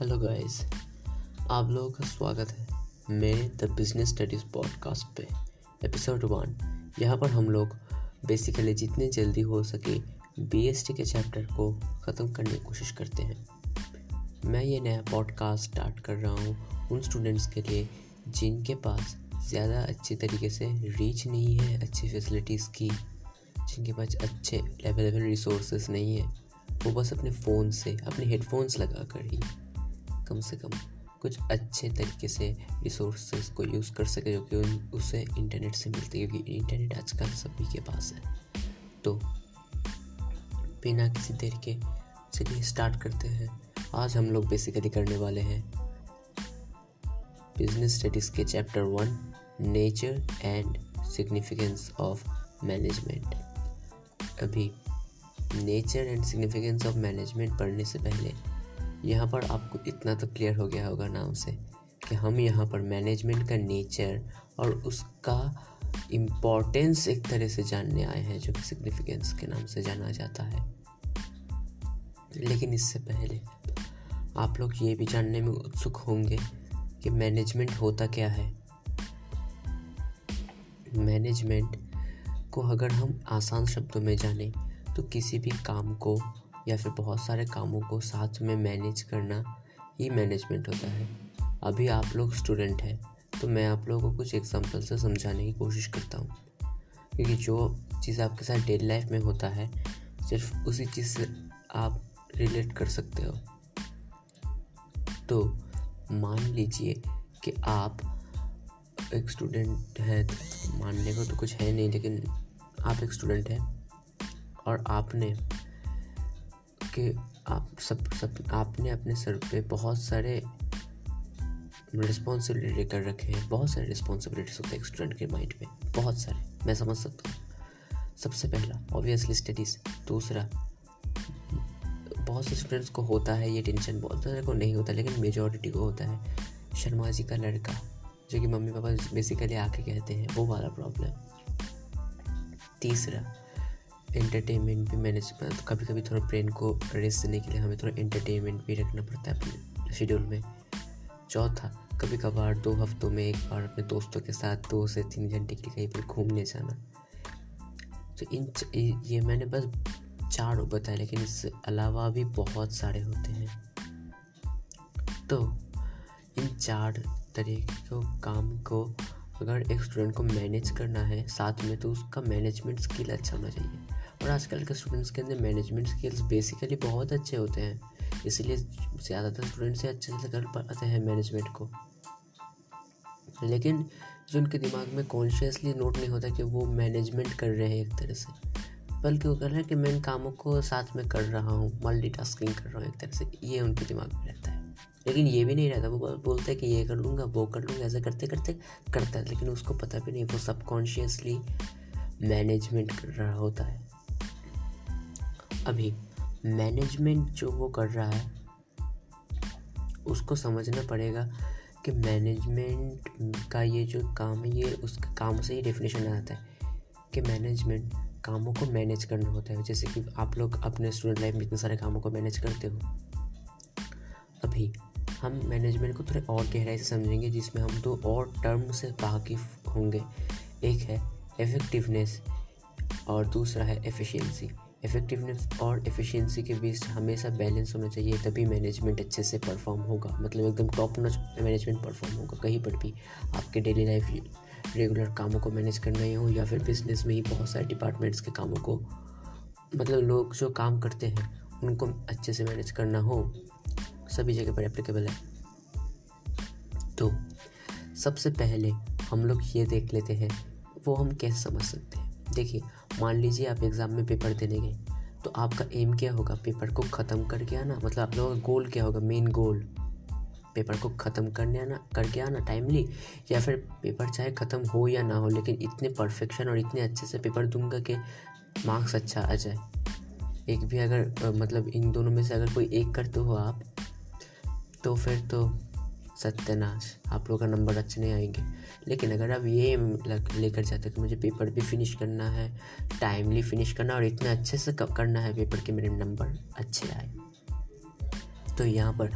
Hello guys आप लोगों का स्वागत है मेरे द बिज़नेस स्टडीज़ पॉडकास्ट पे एपिसोड वन यहाँ पर हम लोग बेसिकली जितने जल्दी हो सके बीएसटी के चैप्टर को ख़त्म करने की कोशिश करते हैं। मैं ये नया पॉडकास्ट स्टार्ट कर रहा हूँ उन स्टूडेंट्स के लिए जिनके पास ज़्यादा अच्छी तरीके से रीच नहीं है अच्छी फैसिलिटीज़ की, जिनके पास अच्छे अवेलेबल रिसोर्सेज नहीं है, वो बस अपने फ़ोन से, अपने हेडफोन्स लगा कर ही कम से कम कुछ अच्छे तरीके से रिसोर्सेज को यूज़ कर सके जो कि उसे इंटरनेट से मिलते हैं, क्योंकि इंटरनेट आजकल सभी के पास है। तो बिना किसी देर के चलिए स्टार्ट करते हैं। आज हम लोग बेसिकली करने वाले हैं बिज़नेस स्टडीज़ के chapter one nature and significance of management अभी nature and significance of management पढ़ने से पहले यहाँ पर आपको इतना तो क्लियर हो गया होगा नाम से कि हम यहाँ पर मैनेजमेंट का नेचर और उसका इम्पोर्टेंस एक तरह से जानने आए हैं, जो कि सिग्निफिकेंस के नाम से जाना जाता है। लेकिन इससे पहले आप लोग ये भी जानने में उत्सुक होंगे कि मैनेजमेंट होता क्या है। मैनेजमेंट को अगर हम आसान शब्दों में जाने तो किसी भी काम को या फिर बहुत सारे कामों को साथ में मैनेज करना ही मैनेजमेंट होता है। अभी आप लोग स्टूडेंट हैं तो मैं आप लोगों को कुछ एग्ज़ाम्पल से समझाने की कोशिश करता हूँ। क्योंकि जो चीज़ आपके साथ डेली लाइफ में होता है, सिर्फ़ उसी चीज़ से आप रिलेट कर सकते हो। तो मान लीजिए कि आप एक स्टूडेंट हैं मानने को तो कुछ है नहीं, लेकिन आप एक स्टूडेंट हैं और आपने कि आप सब सब, आपने अपने सर पे बहुत सारे रिस्पॉन्सिबिलिटी लेकर रखे हैं, बहुत सारे रिस्पॉन्सिबिलिटीज होते हैं स्टूडेंट के माइंड में, बहुत सारे, मैं समझ सकता हूँ। सबसे पहला ऑब्वियसली स्टडीज़ दूसरा, बहुत से स्टूडेंट्स को होता है ये टेंशन बहुत सारे को नहीं होता, लेकिन मेजोरिटी को होता है। शर्मा जी का लड़का, जो कि मम्मी पापा बेसिकली आके कहते हैं, वो वाला प्रॉब्लम तीसरा एंटरटेनमेंट भी मैनेज तो कभी कभी थोड़ा ब्रेन को रेस्ट देने के लिए हमें थोड़ा एंटरटेनमेंट भी रखना पड़ता है अपने शेड्यूल में। चौथा कभी कभार दो हफ्तों में एक बार अपने दोस्तों के साथ दो से तीन घंटे के लिए कहीं पर घूमने जाना। तो इन ये मैंने बस चार बताए, लेकिन इससे अलावा भी बहुत सारे होते हैं। तो इन चार तरीके काम को अगर एक स्टूडेंट को मैनेज करना है, साथ में तो उसका मैनेजमेंट स्किल अच्छा होना चाहिए। और आजकल के स्टूडेंट्स के अंदर मैनेजमेंट स्किल्स बेसिकली बहुत अच्छे होते हैं। इसलिए ज़्यादातर स्टूडेंट्स अच्छे से कर पाते हैं मैनेजमेंट को। लेकिन जो उनके दिमाग में कॉन्शियसली नोट नहीं होता कि वो मैनेजमेंट कर रहे हैं एक तरह से। बल्कि वो कर रहे हैं कि मैं इन कामों को साथ में कर रहा हूँ मल्टी कर रहा हूँ एक तरह से। ये उनके दिमाग में रहता है। लेकिन ये भी नहीं रहता। वो बोलते हैं कि ये कर लूँगा, वो कर लूँगा, ऐसा करते करते, करता है। लेकिन उसको पता भी नहीं, वो सबकॉन्शियसली मैनेजमेंट कर रहा होता है। अभी मैनेजमेंट जो वो कर रहा है, उसको समझना पड़ेगा कि मैनेजमेंट का ये जो काम है, ये उस काम से ही डेफिनेशन आता है कि मैनेजमेंट कामों को मैनेज करना होता है। जैसे कि आप लोग अपने स्टूडेंट लाइफ में इतने सारे कामों को मैनेज करते हो। अभी हम मैनेजमेंट को थोड़े और गहराई से समझेंगे, जिसमें हम दो और टर्म से वाकिफ होंगे। एक है इफ़ेक्टिवनेस और दूसरा है एफिशिएंसी इफ़ेक्टिवनेस और एफिशिएंसी के बीच हमेशा बैलेंस होना चाहिए, तभी मैनेजमेंट अच्छे से परफॉर्म होगा। मतलब एकदम टॉप नॉच मैनेजमेंट परफॉर्म होगा, कहीं पर भी आपके डेली लाइफ रेगुलर कामों को मैनेज करना ही हो, या फिर बिज़नेस में ही बहुत सारे डिपार्टमेंट्स के कामों को मतलब लोग जो काम करते हैं, उनको अच्छे से मैनेज करना हो, सभी जगह पर एप्लीकेबल है। तो सबसे पहले हम लोग ये देख लेते हैं, वो हम कैसे समझ सकते हैं। देखिए मान लीजिए आप एग्ज़ाम में पेपर देने गए तो आपका एम क्या होगा? पेपर को ख़त्म करके आना? मतलब आप लोगों का गोल क्या होगा? मेन गोल पेपर को ख़त्म करने आना, करके आना टाइमली या फिर पेपर चाहे ख़त्म हो या ना हो, लेकिन इतने परफेक्शन और इतने अच्छे से पेपर दूँगा कि मार्क्स अच्छा आ जाए। एक भी अगर मतलब इन दोनों में से अगर कोई एक करते हो आप तो फिर तो सत्यानाश। आप लोग का नंबर अच्छे नहीं आएँगे। लेकिन अगर आप ये लेकर जाते कि मुझे पेपर भी फिनिश करना है टाइमली फिनिश करना और इतने अच्छे से करना है पेपर के मेरे नंबर अच्छे आए। तो यहाँ पर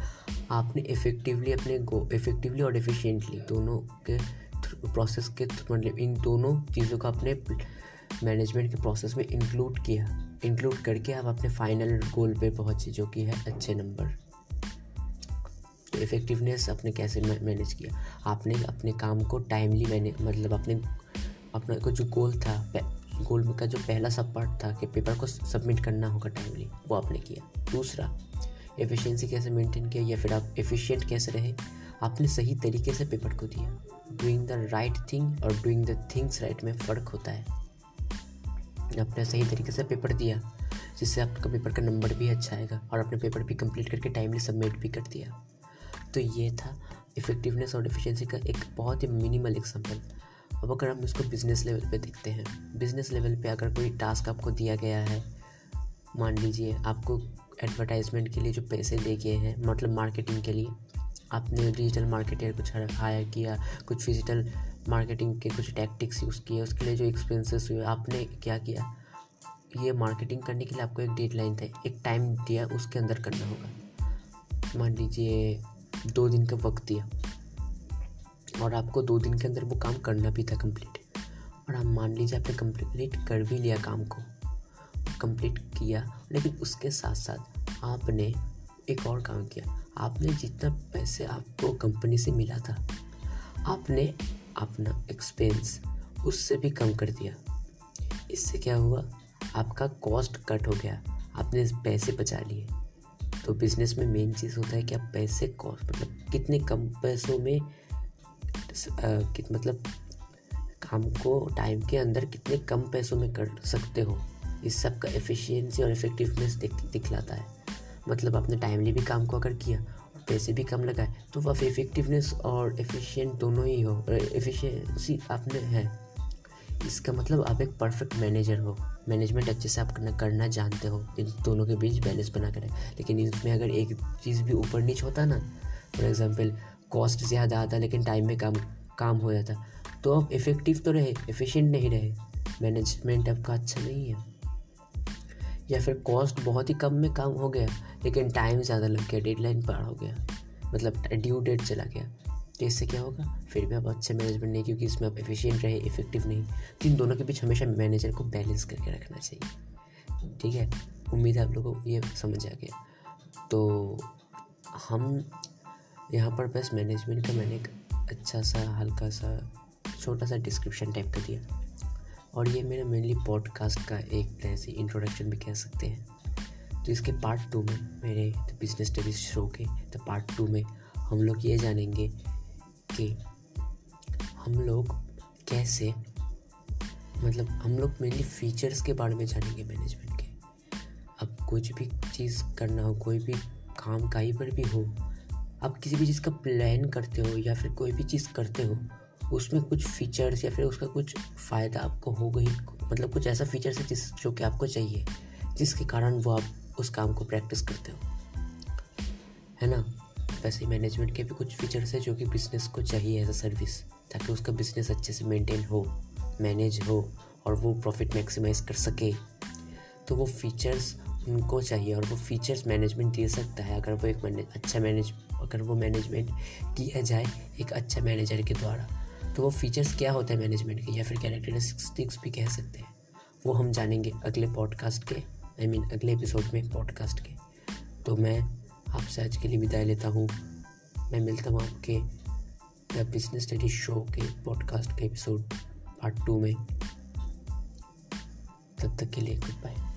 आपने इफ़ेक्टिवली अपने गो इफ़ेक्टिवली और एफिशिएंटली दोनों के प्रोसेस के मतलब इन दोनों चीज़ों का अपने मैनेजमेंट के प्रोसेस में इंक्लूड किया। इंक्लूड करके आप अपने फाइनल गोल पे पहुँचे, जो कि है अच्छे नंबर इफ़ेक्टिवनेस आपने कैसे मैनेज किया? आपने अपने काम को टाइमली मैंने मतलब अपने, अपना को जो गोल था गोल का जो पहला सब पार्ट था कि पेपर को सबमिट करना होगा टाइमली वो आपने किया। दूसरा एफिशिएंसी कैसे मेंटेन किया या फिर आप एफिशिएंट कैसे रहे? आपने सही तरीके से पेपर को दिया। डूइंग द राइट थिंग और डूइंग द थिंग्स राइट में फ़र्क होता है। आपने सही तरीके से पेपर दिया, जिससे आपका पेपर का नंबर भी अच्छा आएगा और अपने पेपर भी कंप्लीट करके टाइमली सबमिट भी कर दिया। तो ये था इफ़ेक्टिवनेस और एफिशिएंसी का एक बहुत ही मिनिमल एग्ज़ाम्पल अब अगर हम इसको बिज़नेस लेवल पे देखते हैं बिज़नेस लेवल पे अगर कोई टास्क आपको दिया गया है, मान लीजिए आपको एडवर्टाइजमेंट के लिए जो पैसे दे गए हैं मतलब मार्केटिंग के लिए, आपने डिजिटल मार्केटर कुछ हायर किया, कुछ फिजिटल मार्केटिंग के कुछ टैक्टिक्स यूज़ किए, उसके लिए जो एक्सपेंसेस हुए, आपने क्या किया? ये मार्केटिंग करने के लिए आपको एक डेडलाइन था, एक टाइम दिया, उसके अंदर करना होगा। मान लीजिए दो दिन का वक्त दिया। और आपको दो दिन के अंदर वो काम करना भी था कंप्लीट और आप मान लीजिए आपने कंप्लीट कर भी लिया काम को कंप्लीट किया, लेकिन उसके साथ साथ आपने एक और काम किया। आपने जितना पैसे आपको कंपनी से मिला था, आपने अपना एक्सपेंस उससे भी कम कर दिया। इससे क्या हुआ? आपका कॉस्ट कट हो गया। आपने पैसे बचा लिए। तो बिज़नेस में मेन चीज़ होता है कि आप पैसे कॉस्ट मतलब कितने कम पैसों में कि मतलब काम को टाइम के अंदर कितने कम पैसों में कर सकते हो। इस सब का एफिशिएंसी और इफ़ेक्टिवनेस दिख, दिखलाता है। मतलब आपने टाइमली भी काम को अगर किया और पैसे भी कम लगाए तो वह इफ़ेक्टिवनेस और एफिशिएंट दोनों ही हो एफिशिएंसी आपने है। इसका मतलब आप एक परफेक्ट मैनेजर हो। मैनेजमेंट अच्छे से आप करना करना जानते हो इन दोनों के बीच बैलेंस बना करें। लेकिन इसमें अगर एक चीज़ भी ऊपर नीच होता ना फॉर एग्ज़ाम्पल कॉस्ट ज़्यादा आता, लेकिन टाइम में काम काम हो जाता तो आप इफ़ेक्टिव तो रहे एफिशिएंट नहीं रहे। मैनेजमेंट आपका अच्छा नहीं है। या फिर कॉस्ट बहुत ही कम में काम हो गया, लेकिन टाइम ज़्यादा लग गया डेडलाइन पार हो गया मतलब ड्यू डेट चला गया। तो इससे क्या होगा? फिर भी आप अच्छे मैनेजमेंट नहीं क्योंकि इसमें आप एफिशिएंट रहे इफ़ेक्टिव नहीं। तो इन दोनों के बीच हमेशा मैनेजर को बैलेंस करके रखना चाहिए। ठीक है? उम्मीद है आप लोगों को ये समझ आ गया। तो हम यहाँ पर बस मैनेजमेंट का मैंने एक अच्छा सा, हल्का सा, छोटा सा डिस्क्रिप्शन टाइप कर दिया। और ये मेरा मेनली पॉडकास्ट का एक तरह से इंट्रोडक्शन भी कह सकते हैं। तो इसके पार्ट टू में मेरे बिज़नेस स्टडीज़ शो के तो पार्ट टू में हम लोग ये जानेंगे कि हम लोग कैसे मतलब हम लोग मेनली फीचर्स के बारे में जानेंगे मैनेजमेंट के। अब कुछ भी चीज़ करना हो, कोई भी काम कहीं पर भी हो, आप किसी भी चीज़ का प्लान करते हो या फिर कोई भी चीज़ करते हो, उसमें कुछ फीचर्स या फिर उसका कुछ फ़ायदा आपको हो गई मतलब कुछ ऐसा फीचर्स है जिस, जो कि आपको चाहिए, जिसके कारण वो आप उस काम को प्रैक्टिस करते हो। है ना? वैसे ही मैनेजमेंट के भी कुछ फीचर्स है जो कि बिज़नेस को चाहिए एज अ सर्विस ताकि उसका बिज़नेस अच्छे से मेंटेन हो मैनेज हो और वो प्रॉफिट मैक्सिमाइज कर सके। तो वो फीचर्स उनको चाहिए और वो फीचर्स मैनेजमेंट दे सकता है। अगर वो एक मैनेज अच्छा मैनेज अगर वो मैनेजमेंट किया जाए एक अच्छा मैनेजर के द्वारा तो वो फीचर्स क्या होता है मैनेजमेंट के या फिर कैरेक्टरिस्टिक्स भी कह सकते हैं। वो हम जानेंगे अगले पॉडकास्ट के आई I मीन mean, अगले एपिसोड में पॉडकास्ट के। तो मैं आपसे आज के लिए विदाई लेता हूँ। मैं मिलता हूँ आपके द बिज़नेस स्टडी शो के पॉडकास्ट के एपिसोड पार्ट टू में। तब तक के लिए गुड बाय